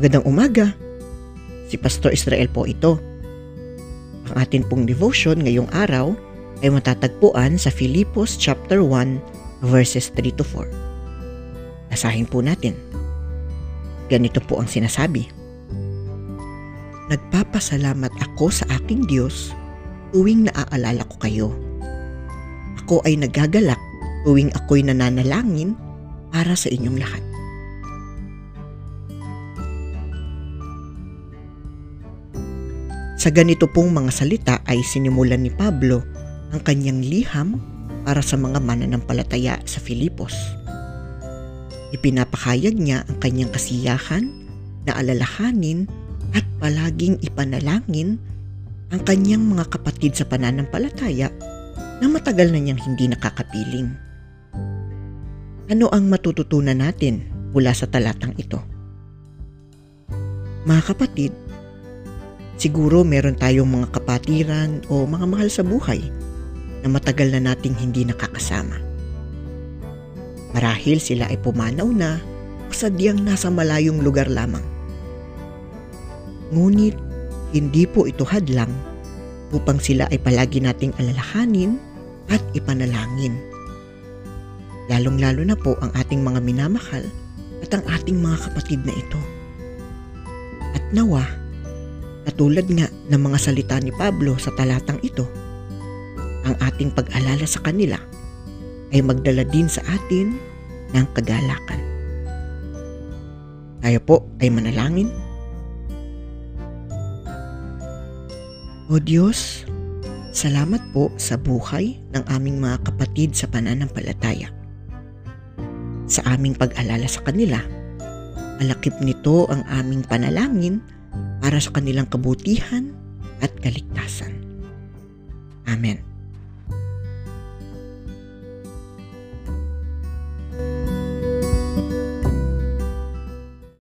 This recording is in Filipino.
Magandang umaga. Si Pastor Israel po ito. Ang atin pong devotion ngayong araw ay matatagpuan sa Filipos chapter 1 verses 3 to 4. Basahin po natin. Ganito po ang sinasabi. Nagpapasalamat ako sa aking Diyos tuwing naaalala ko kayo. Ako ay nagagalak tuwing ako'y nananalangin para sa inyong lahat. Sa ganito pong mga salita ay sinimulan ni Pablo ang kanyang liham para sa mga mananampalataya sa Filipos. Ipinapakayag niya ang kanyang kasiyahan na alalahanin at palaging ipanalangin ang kanyang mga kapatid sa pananampalataya na matagal na niyang hindi nakakapiling. Ano ang matututunan natin mula sa talatang ito? Mga kapatid, siguro meron tayong mga kapatiran o mga mahal sa buhay na matagal na nating hindi nakakasama. Marahil sila ay pumanaw na o sadyang nasa malayong lugar lamang. Ngunit hindi po ito hadlang upang sila ay palagi nating alalahanin at ipanalangin. Lalong-lalo na po ang ating mga minamahal at ang ating mga kapatid na ito. At nawa, katulad nga ng mga salita ni Pablo sa talatang ito, ang ating pag-alala sa kanila ay magdala din sa atin ng kagalakan. Tayo po ay manalangin. O Diyos, salamat po sa buhay ng aming mga kapatid sa pananampalataya. Sa aming pag-alala sa kanila, malakip nito ang aming panalangin para sa kanilang kabutihan at kaligtasan. Amen.